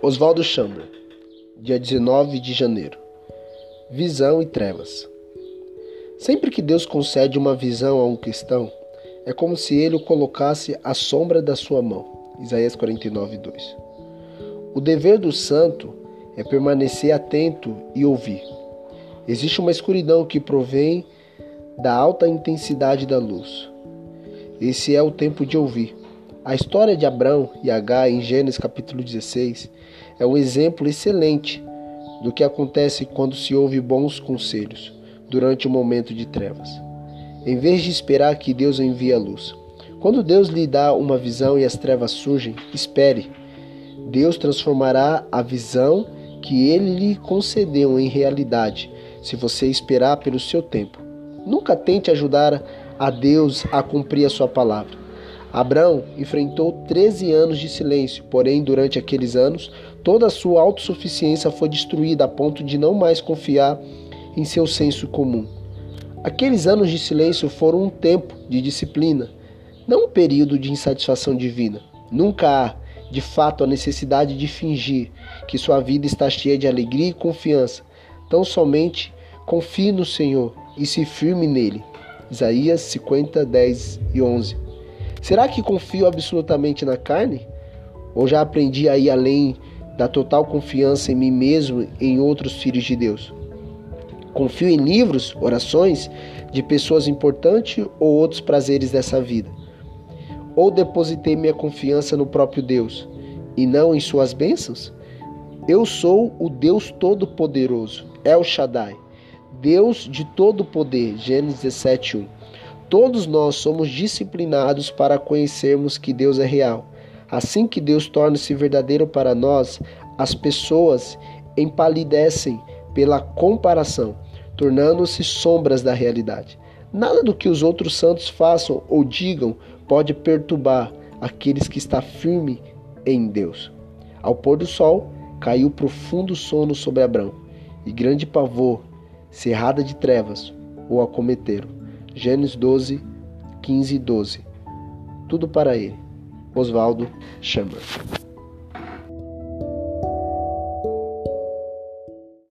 Oswaldo Chamber, dia 19 de janeiro. Visão e trevas. Sempre que Deus concede uma visão a um cristão, é como se ele o colocasse à sombra da sua mão. Isaías 49, 2. O dever do santo é permanecer atento e ouvir. Existe uma escuridão que provém da alta intensidade da luz. Esse é o tempo de ouvir. A história de Abraão e Agar em Gênesis capítulo 16 é um exemplo excelente do que acontece quando se ouve bons conselhos durante o um momento de trevas. Em vez de esperar que Deus envie a luz. Quando Deus lhe dá uma visão e as trevas surgem, espere. Deus transformará a visão que ele lhe concedeu em realidade, se você esperar pelo seu tempo. Nunca tente ajudar a Deus a cumprir a sua palavra. Abraão enfrentou 13 anos de silêncio, porém, durante aqueles anos, toda a sua autossuficiência foi destruída a ponto de não mais confiar em seu senso comum. Aqueles anos de silêncio foram um tempo de disciplina, não um período de insatisfação divina. Nunca há, de fato, a necessidade de fingir que sua vida está cheia de alegria e confiança. Tão somente confie no Senhor e se firme nele. Isaías 50, 10 e 11. Será que confio absolutamente na carne? Ou já aprendi a ir além da total confiança em mim mesmo e em outros filhos de Deus? Confio em livros, orações de pessoas importantes ou outros prazeres dessa vida? Ou depositei minha confiança no próprio Deus e não em suas bênçãos? Eu sou o Deus Todo-Poderoso, El Shaddai, Deus de todo poder, Gênesis 17, 1. Todos nós somos disciplinados para conhecermos que Deus é real. Assim que Deus torna-se verdadeiro para nós, as pessoas empalidecem pela comparação, tornando-se sombras da realidade. Nada do que os outros santos façam ou digam pode perturbar aqueles que estão firmes em Deus. Ao pôr do sol, caiu profundo sono sobre Abraão, e grande pavor, cerrada de trevas, o acometeram. Gênesis 12, 15 e 12. Tudo para ele. Oswaldo Chamber.